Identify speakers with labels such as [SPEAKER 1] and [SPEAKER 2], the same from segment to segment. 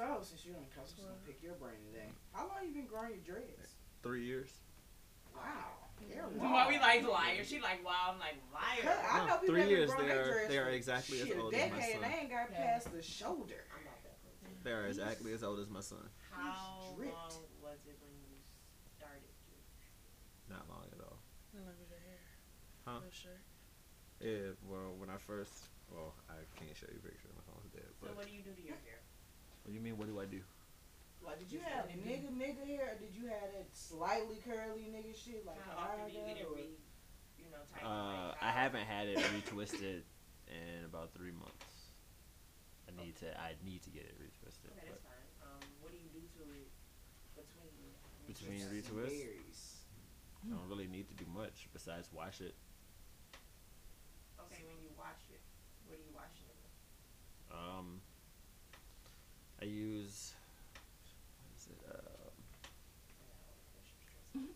[SPEAKER 1] So since you don't, cause I'm just gonna pick your brain today. How long you been growing your dreads?
[SPEAKER 2] Three years.
[SPEAKER 1] Wow. Mm-hmm.
[SPEAKER 3] Why we like liar? She like wow. I'm like liar.
[SPEAKER 1] 'Cause I
[SPEAKER 2] No,
[SPEAKER 1] know people
[SPEAKER 2] three
[SPEAKER 1] been
[SPEAKER 2] years,
[SPEAKER 1] growing
[SPEAKER 2] they
[SPEAKER 1] their
[SPEAKER 2] are-
[SPEAKER 1] dreads
[SPEAKER 2] they are exactly as
[SPEAKER 1] shit, a
[SPEAKER 2] old as my son.
[SPEAKER 1] They ain't got
[SPEAKER 3] Yeah.
[SPEAKER 1] past the shoulder.
[SPEAKER 3] I'm not that person.
[SPEAKER 2] They are exactly as old as my son.
[SPEAKER 3] How long was it when you started?
[SPEAKER 2] Not long at all.
[SPEAKER 4] How long was your hair?
[SPEAKER 2] Huh?
[SPEAKER 4] Real short.
[SPEAKER 2] Yeah. Well, when I first, well, I can't show you a picture. My phone's dead.
[SPEAKER 3] So
[SPEAKER 2] But
[SPEAKER 3] what do you do to your hair?
[SPEAKER 2] What do you mean? What do I do?
[SPEAKER 1] Like, did you
[SPEAKER 3] Just
[SPEAKER 1] have
[SPEAKER 3] let it
[SPEAKER 1] nigga nigga hair, or did you have that slightly curly nigga shit like
[SPEAKER 3] How often do you get it
[SPEAKER 1] or-
[SPEAKER 3] re, you know, tightened?
[SPEAKER 2] Uh,
[SPEAKER 3] like,
[SPEAKER 2] I haven't had it retwisted in about three months. I need to. I need to get it retwisted.
[SPEAKER 3] Okay, that's fine. Um, what do you do to it between?
[SPEAKER 2] Between
[SPEAKER 1] Some
[SPEAKER 2] retwist?
[SPEAKER 1] berries.
[SPEAKER 2] I don't really need to do much besides wash it.
[SPEAKER 3] Okay, when you wash it, what are you washing it with?
[SPEAKER 2] Um, I use. What is it? Um,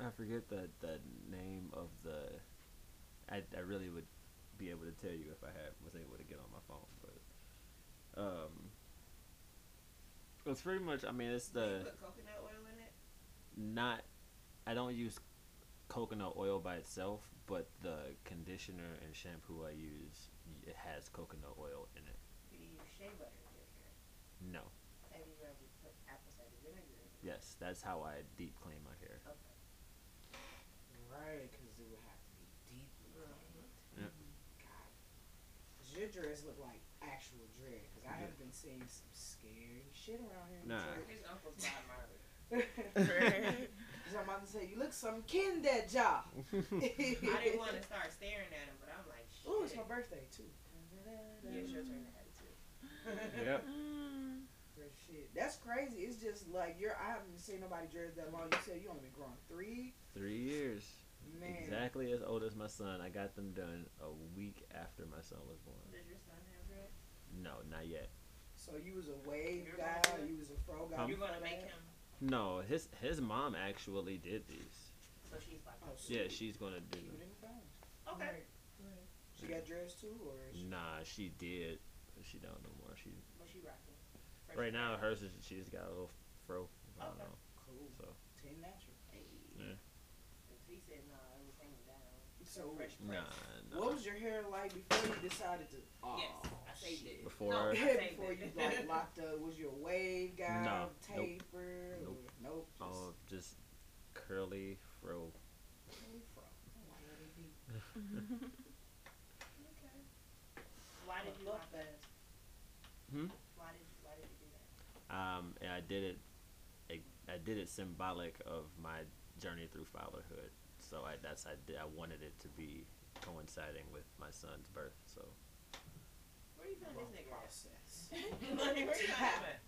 [SPEAKER 2] I forget the the name of the. I I really would be able to tell you if I had was able to get on my phone, but um, it's pretty much. I mean, it's the
[SPEAKER 3] put coconut oil in it?
[SPEAKER 2] not. I don't use coconut oil by itself, but the conditioner and shampoo I use it has coconut oil in it.
[SPEAKER 3] Do you use shea butter in your?
[SPEAKER 2] No.
[SPEAKER 3] Have you ever put apple cider vinegar in?
[SPEAKER 2] Yes, that's how I deep clean my hair.
[SPEAKER 3] Okay.
[SPEAKER 1] Right, because it would have to be deeply cleaned. Uh-huh.
[SPEAKER 2] Yep. Mm-hmm.
[SPEAKER 1] God. Cause your dreads look like actual dread. Cause I have been seeing some scary shit around here. in
[SPEAKER 2] Nah.
[SPEAKER 1] dreads.
[SPEAKER 3] His uncle's Bob Marley.
[SPEAKER 1] Cause I'm about to say, you look some kin that job.
[SPEAKER 3] I didn't want to start staring at him, but I'm like, shit.
[SPEAKER 1] Ooh, it's my birthday too.
[SPEAKER 3] Yeah, it's your turn to have too.
[SPEAKER 2] Yep.
[SPEAKER 4] Mm.
[SPEAKER 1] Shit. That's crazy. It's just like you're. I haven't seen nobody dreads that long. You said you only been growing three.
[SPEAKER 2] Three years.
[SPEAKER 1] Man.
[SPEAKER 2] Exactly as old as my son. I got them done a week after my son was born.
[SPEAKER 3] Does your son have dreads?
[SPEAKER 2] No, not yet.
[SPEAKER 1] So you was a wave
[SPEAKER 3] You're
[SPEAKER 1] guy.
[SPEAKER 3] gonna do it?
[SPEAKER 1] You was a fro guy.
[SPEAKER 2] Um,
[SPEAKER 3] You're gonna make him.
[SPEAKER 2] No, his his mom actually did these.
[SPEAKER 3] So she's like,
[SPEAKER 1] Oh,
[SPEAKER 2] Yeah, she's gonna do
[SPEAKER 1] it
[SPEAKER 2] them.
[SPEAKER 1] in the family.
[SPEAKER 3] okay.
[SPEAKER 1] She got dreads too, or is she?
[SPEAKER 2] Nah, she did, but she don't no more. She
[SPEAKER 3] What she rocking? Fresh
[SPEAKER 2] right now
[SPEAKER 3] hair?
[SPEAKER 2] hers is she's got a little fro. I don't
[SPEAKER 3] Okay.
[SPEAKER 2] know.
[SPEAKER 1] Cool.
[SPEAKER 2] So
[SPEAKER 1] Ten natural.
[SPEAKER 3] Hey.
[SPEAKER 2] Yeah.
[SPEAKER 3] If he said nah, it was hanging down.
[SPEAKER 1] So
[SPEAKER 3] fresh
[SPEAKER 2] nah,
[SPEAKER 3] press.
[SPEAKER 2] nah.
[SPEAKER 1] what was your hair like before you decided to? Oh,
[SPEAKER 3] Yes, I oh, saved
[SPEAKER 1] shit.
[SPEAKER 3] it.
[SPEAKER 2] Before-
[SPEAKER 3] No, I saved
[SPEAKER 1] before
[SPEAKER 3] it.
[SPEAKER 1] you like locked up, was you a wave guy,
[SPEAKER 2] No, nope.
[SPEAKER 1] taper,
[SPEAKER 2] Nope.
[SPEAKER 1] or nope? Just
[SPEAKER 2] Oh, just curly fro.
[SPEAKER 1] wave fro.
[SPEAKER 3] Okay. Why did you
[SPEAKER 1] Fuck
[SPEAKER 3] lock that?
[SPEAKER 2] Hmm?
[SPEAKER 3] Why did why did you do that?
[SPEAKER 2] Um, and I did it. I, I did it symbolic of my journey through fatherhood. So I that's I did. I wanted it to be coinciding with my son's birth. So
[SPEAKER 3] Where you found this nigga
[SPEAKER 1] process.
[SPEAKER 3] Like, where you found him at?
[SPEAKER 1] It's not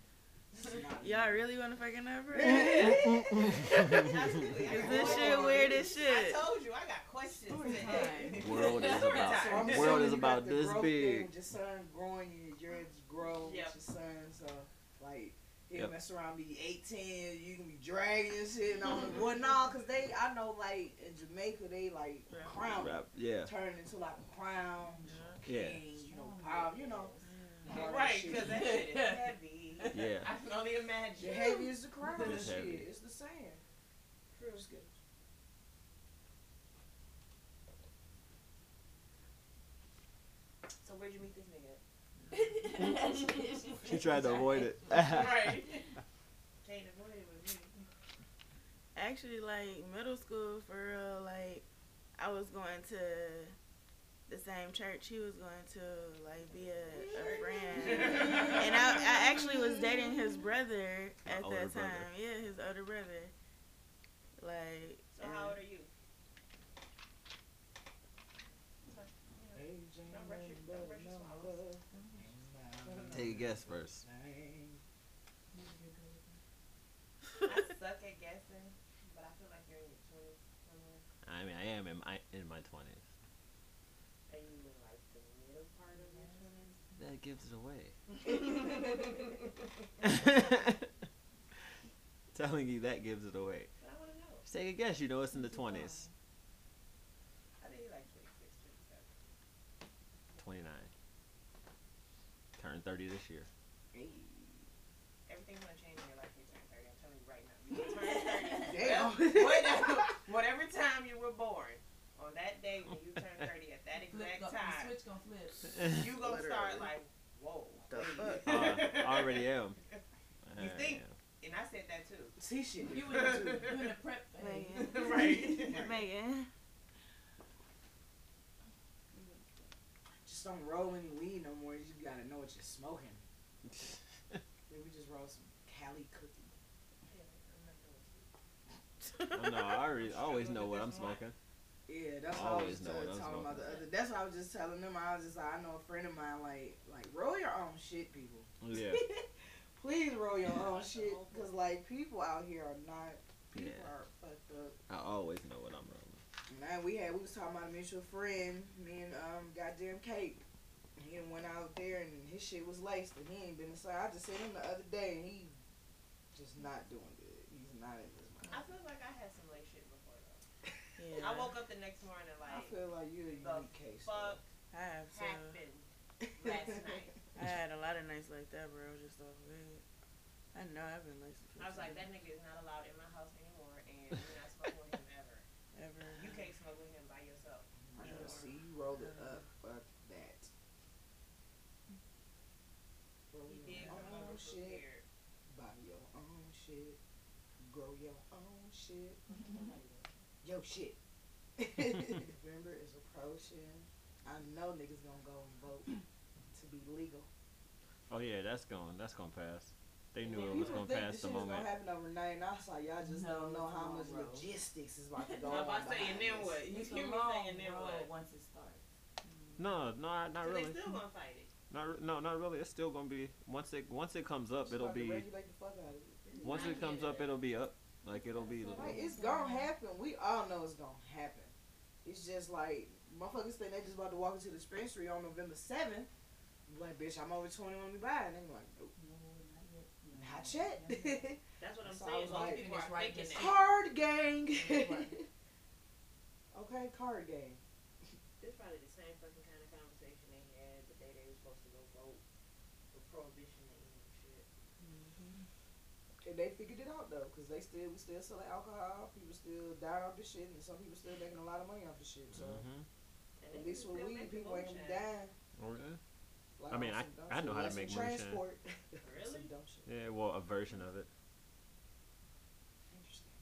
[SPEAKER 4] Y'all really want to fucking number?
[SPEAKER 3] Absolutely,
[SPEAKER 4] Is this shit weird as shit?
[SPEAKER 3] I told you, I got questions.
[SPEAKER 1] Story
[SPEAKER 3] today.
[SPEAKER 1] time.
[SPEAKER 2] World is
[SPEAKER 3] Story
[SPEAKER 2] about-
[SPEAKER 1] So
[SPEAKER 3] time.
[SPEAKER 1] I'm
[SPEAKER 2] World
[SPEAKER 1] assuming
[SPEAKER 2] is about
[SPEAKER 1] got the
[SPEAKER 2] this
[SPEAKER 1] growth
[SPEAKER 2] big.
[SPEAKER 1] thing Your son growing, your dreads grow
[SPEAKER 3] Yep.
[SPEAKER 1] with your son, so like he'll
[SPEAKER 2] Yep.
[SPEAKER 1] mess around, be 18, you can be dragging and shit. And all well, no, cause they, I know, like in Jamaica, they like crown
[SPEAKER 2] Rap- yeah,
[SPEAKER 1] turn into like a crown,
[SPEAKER 2] Yeah.
[SPEAKER 1] king, you know, power, you know. All that
[SPEAKER 3] Right, because that shit is heavy.
[SPEAKER 2] Yeah.
[SPEAKER 3] I can only imagine.
[SPEAKER 1] The heavy is the crown.
[SPEAKER 2] It's
[SPEAKER 1] shit.
[SPEAKER 2] heavy.
[SPEAKER 1] It's the same. True. It's good.
[SPEAKER 3] So where'd you meet this nigga?
[SPEAKER 2] she tried to avoid it.
[SPEAKER 3] right. Can't avoid it with me.
[SPEAKER 4] Actually, like middle school, for real, like I was going to the same church he was going to, like be a, a friend. and I, I actually was dating mm-hmm. his brother at that time.
[SPEAKER 2] brother.
[SPEAKER 4] Yeah, his older brother. Like,
[SPEAKER 3] So how old are you?
[SPEAKER 1] Hey, Jane,
[SPEAKER 3] Don't rush your- don't rush your
[SPEAKER 1] but
[SPEAKER 3] swallows.
[SPEAKER 1] no
[SPEAKER 2] Take a guess first.
[SPEAKER 3] I suck at guessing, but I feel like you're in your twenties somewhere.
[SPEAKER 2] I mean, I am in my in my twenties.
[SPEAKER 3] Are you in like the middle part of your twenties?
[SPEAKER 2] That gives it away. Telling you that gives it away.
[SPEAKER 3] But I want to know.
[SPEAKER 2] Just take a guess. You know it's in the twenties.
[SPEAKER 3] I think you're like
[SPEAKER 2] Twenty nine. Turned thirty this year.
[SPEAKER 1] Hey.
[SPEAKER 3] Everything's gonna change in your life when you turn 30. I'm telling you right now. You will turn 30.
[SPEAKER 1] Damn.
[SPEAKER 3] whatever, whatever time you were born, on that day when you turn 30, at that
[SPEAKER 5] Flip,
[SPEAKER 3] exact
[SPEAKER 5] go, the
[SPEAKER 3] time,
[SPEAKER 5] switch gonna flip.
[SPEAKER 3] you gonna start like, whoa.
[SPEAKER 1] The
[SPEAKER 3] wait.
[SPEAKER 1] fuck?
[SPEAKER 2] Uh, I already am.
[SPEAKER 3] You
[SPEAKER 2] I
[SPEAKER 3] think?
[SPEAKER 2] am.
[SPEAKER 3] And I said that too.
[SPEAKER 1] See shit.
[SPEAKER 5] You in the, you in the prep phase.
[SPEAKER 4] Megan.
[SPEAKER 3] right.
[SPEAKER 4] Megan.
[SPEAKER 1] Just don't roll any weed no more. You just gotta know what you're smoking. Maybe we just roll some Cali cookie.
[SPEAKER 2] Oh, no, I already I always know what I'm smoking.
[SPEAKER 1] Yeah, that's what I was
[SPEAKER 2] Always know
[SPEAKER 1] t- talking about the other. That's what I was just telling them. I was just like, I know a friend of mine, like, like roll your own shit, people.
[SPEAKER 2] Yeah.
[SPEAKER 1] Please roll your own shit, cause like people out here are not. People
[SPEAKER 2] Yeah.
[SPEAKER 1] are fucked up.
[SPEAKER 2] I always know what I'm rolling.
[SPEAKER 1] Man, we had we was talking about a mutual friend, me and um goddamn Kate. He done went out there and his shit was laced and he ain't been inside. I just seen him the other day and he just not doing good. He's not in his mind.
[SPEAKER 3] I feel like I had some late shit before though.
[SPEAKER 4] Yeah.
[SPEAKER 3] I woke up the next morning like.
[SPEAKER 1] I
[SPEAKER 3] like,
[SPEAKER 1] feel like you're a
[SPEAKER 3] the
[SPEAKER 1] unique case.
[SPEAKER 3] fuck
[SPEAKER 4] I have some.
[SPEAKER 3] happened last night?
[SPEAKER 4] I had a lot of nights like that, bro. I was just off of it. I know I've been like.
[SPEAKER 3] I was like, that nigga is not allowed in my house anymore, and you're not smoking with him ever.
[SPEAKER 4] Ever.
[SPEAKER 3] You can't smoke with him by yourself.
[SPEAKER 1] Yeah, see, you rolled it uh-huh. up. Fuck that. Roll
[SPEAKER 3] He did
[SPEAKER 1] your
[SPEAKER 3] come
[SPEAKER 1] own
[SPEAKER 3] over
[SPEAKER 1] shit.
[SPEAKER 3] prepared.
[SPEAKER 1] Buy your own shit. Grow your own shit. Yo shit. November is approaching. I know niggas gonna go and vote to be legal.
[SPEAKER 2] Oh yeah, that's going that's gonna pass. They knew it was gonna
[SPEAKER 1] think
[SPEAKER 2] pass
[SPEAKER 1] this
[SPEAKER 2] the
[SPEAKER 1] shit is
[SPEAKER 2] moment.
[SPEAKER 1] gonna happen overnight, and I was like, y'all just
[SPEAKER 5] No,
[SPEAKER 1] don't know how
[SPEAKER 5] long
[SPEAKER 1] much
[SPEAKER 5] road.
[SPEAKER 1] logistics is about to go on.
[SPEAKER 3] if I say
[SPEAKER 1] behind
[SPEAKER 3] and then what? You
[SPEAKER 5] It's
[SPEAKER 3] hear me saying then what?
[SPEAKER 5] once it starts.
[SPEAKER 2] No, no, not
[SPEAKER 3] So
[SPEAKER 2] really.
[SPEAKER 3] they still gonna fight it.
[SPEAKER 2] Not no, not really. It's still gonna be once it once it comes up, it'll be
[SPEAKER 1] regulate the fuck out of it.
[SPEAKER 2] once it comes up, it'll be up. Like it'll be.
[SPEAKER 1] Like it's gonna happen. We all know it's gonna happen. It's just like motherfuckers think they just about to walk into the dispensary on November seventh. Like, bitch, I'm over twenty when we buy. And they like, nope,
[SPEAKER 5] No, not yet. No,
[SPEAKER 1] not yet.
[SPEAKER 5] yet.
[SPEAKER 3] That's what I'm
[SPEAKER 1] So
[SPEAKER 3] saying.
[SPEAKER 1] like,
[SPEAKER 3] people are
[SPEAKER 5] right
[SPEAKER 3] thinking
[SPEAKER 5] this
[SPEAKER 3] that.
[SPEAKER 1] card gang. Okay, card gang.
[SPEAKER 3] This probably the same fucking kind of conversation they had the day they were supposed to go vote for prohibition and you know, shit. Mm-hmm.
[SPEAKER 1] And they figured it out though, cause they still we still selling alcohol. People still dying off this shit, and some people still making a lot of money off this shit. So
[SPEAKER 2] hmm
[SPEAKER 1] at least
[SPEAKER 3] can
[SPEAKER 1] with weed, people ain't gonna be dying.
[SPEAKER 2] Oh.
[SPEAKER 1] Like
[SPEAKER 2] I mean, I- I know
[SPEAKER 1] shit.
[SPEAKER 2] how to make
[SPEAKER 1] in
[SPEAKER 2] moonshine.
[SPEAKER 1] transport.
[SPEAKER 3] Really?
[SPEAKER 1] some.
[SPEAKER 2] Yeah, well, a version of it.
[SPEAKER 1] Interesting.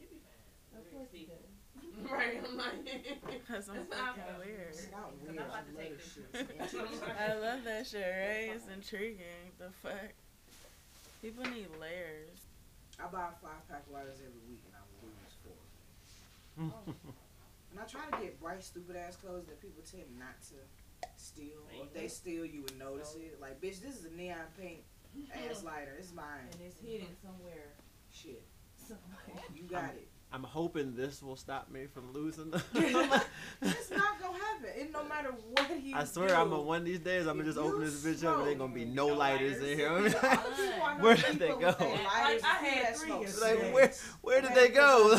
[SPEAKER 3] You be fine.
[SPEAKER 5] Of course he
[SPEAKER 3] people.
[SPEAKER 5] does.
[SPEAKER 3] right, I'm like.
[SPEAKER 4] Cause I'm
[SPEAKER 3] That's not
[SPEAKER 4] fucking weird.
[SPEAKER 1] It's not
[SPEAKER 3] I'm
[SPEAKER 1] weird.
[SPEAKER 3] About to
[SPEAKER 1] love
[SPEAKER 3] take
[SPEAKER 1] this
[SPEAKER 3] this.
[SPEAKER 1] shit.
[SPEAKER 4] I love that shit, right? It's intriguing. The fuck. People need layers.
[SPEAKER 1] I buy five pack of lighters every week and I lose four. Hmm. Oh. And I try to get bright, stupid ass clothes that people tend not to steal. Or if they steal, you would notice it. Like, bitch, this is a neon pink ass lighter. It's mine.
[SPEAKER 5] And it's hidden somewhere.
[SPEAKER 1] Shit.
[SPEAKER 5] Somewhere.
[SPEAKER 1] You got it.
[SPEAKER 2] I'm hoping this will stop me from losing them.
[SPEAKER 1] It's not gonna happen. It no matter what he
[SPEAKER 2] I swear,
[SPEAKER 1] do,
[SPEAKER 2] I'm gonna one of these days. I'm gonna just open this bitch up and ain't gonna be no
[SPEAKER 3] No
[SPEAKER 2] lighters in here.
[SPEAKER 1] Other people I know
[SPEAKER 2] Where did they go?
[SPEAKER 5] Like, I had
[SPEAKER 1] that
[SPEAKER 5] three
[SPEAKER 1] smoke
[SPEAKER 5] yesterday.
[SPEAKER 2] like where, where did they go?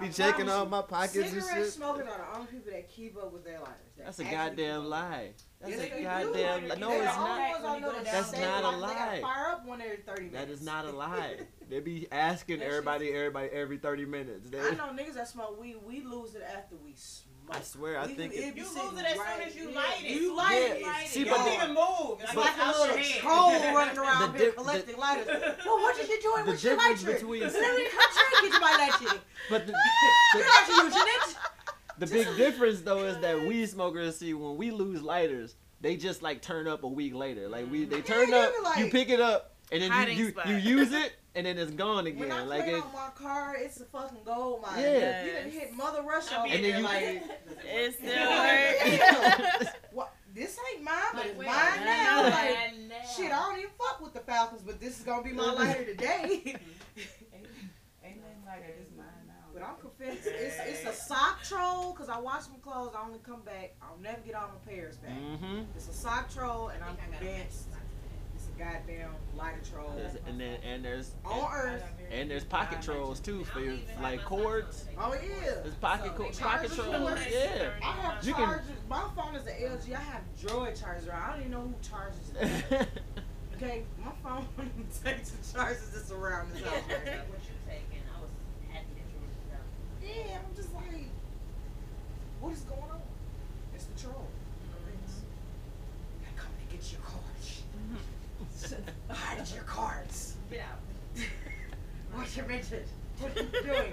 [SPEAKER 2] be checking all my pockets and
[SPEAKER 1] Cigarette
[SPEAKER 2] shit.
[SPEAKER 1] smokers are the only people that keep up with their lighters. That
[SPEAKER 2] That's a goddamn lie. That's
[SPEAKER 1] Yes,
[SPEAKER 2] a goddamn lie. No, it's not.
[SPEAKER 1] ones I know that
[SPEAKER 2] That's not a lie.
[SPEAKER 1] fire up one every thirty minutes.
[SPEAKER 2] That is not a lie. They be asking everybody, everybody, every thirty minutes. They,
[SPEAKER 1] I know niggas that smoke weed. We lose it after we smoke.
[SPEAKER 2] I swear, I think
[SPEAKER 1] it
[SPEAKER 2] it,
[SPEAKER 3] You lose it as soon as you
[SPEAKER 1] yeah,
[SPEAKER 3] light it.
[SPEAKER 1] You light
[SPEAKER 2] Yeah,
[SPEAKER 1] it.
[SPEAKER 3] Light it.
[SPEAKER 2] see,
[SPEAKER 3] you
[SPEAKER 2] but
[SPEAKER 3] don't even move.
[SPEAKER 1] It's
[SPEAKER 3] It's
[SPEAKER 1] like
[SPEAKER 3] like
[SPEAKER 1] a little
[SPEAKER 3] your hand.
[SPEAKER 1] troll running around
[SPEAKER 2] The
[SPEAKER 1] here
[SPEAKER 2] dif-
[SPEAKER 1] collecting lighters. Well, what did you doing
[SPEAKER 2] the
[SPEAKER 1] with your
[SPEAKER 2] difference
[SPEAKER 1] lighter?
[SPEAKER 2] between
[SPEAKER 1] Let me come drink it, my lighter.
[SPEAKER 2] but the,
[SPEAKER 1] You're not using it.
[SPEAKER 2] the big difference though is that weed smokers see when we lose lighters, they just like turn up a week later. Like we, they mm-hmm. turn
[SPEAKER 1] Yeah,
[SPEAKER 2] up,
[SPEAKER 1] you
[SPEAKER 2] you pick it up, and then you you, you use it, and then it's gone
[SPEAKER 1] When I
[SPEAKER 2] again. Like
[SPEAKER 1] play
[SPEAKER 2] it,
[SPEAKER 1] on my car, it's a fucking gold mine.
[SPEAKER 2] Yeah.
[SPEAKER 1] You done hit Mother Russia
[SPEAKER 3] I
[SPEAKER 1] over
[SPEAKER 3] be
[SPEAKER 2] And then you-
[SPEAKER 1] like,
[SPEAKER 4] It still
[SPEAKER 1] Yeah.
[SPEAKER 4] works.
[SPEAKER 1] what? This ain't mine, but
[SPEAKER 3] Like,
[SPEAKER 1] it's mine now. Like,
[SPEAKER 5] now.
[SPEAKER 1] shit, I don't even fuck with the Falcons, but this is gonna be my lighter today.
[SPEAKER 5] Ain't, ain't nothing like it. It's mine now.
[SPEAKER 1] But I'm convinced it's, it's a sock troll because I wash my clothes. I only come back. I'll never get all my pairs back.
[SPEAKER 2] mm-hmm.
[SPEAKER 1] It's a sock troll, and
[SPEAKER 3] I
[SPEAKER 1] I'm
[SPEAKER 3] think I got a
[SPEAKER 1] convinced it's a goddamn lighter troll
[SPEAKER 2] And then and there's
[SPEAKER 1] on Earth.
[SPEAKER 2] and there's pocket trolls too for your like cords.
[SPEAKER 1] Oh yeah.
[SPEAKER 2] There's pocket co- pocket trolls. Yeah.
[SPEAKER 1] I have
[SPEAKER 2] You can-
[SPEAKER 1] chargers. My phone is an LG. I have Droid charger. I don't even know who charges it. Okay, my phone takes the charges that's around this house right now.
[SPEAKER 3] not what you're taking. I was happy that you were done.
[SPEAKER 1] Yeah, I'm just like, what is going on? It's the troll. It's, I come to get your cards. Hide your cards.
[SPEAKER 3] Get out.
[SPEAKER 1] Mentioned? What you doing?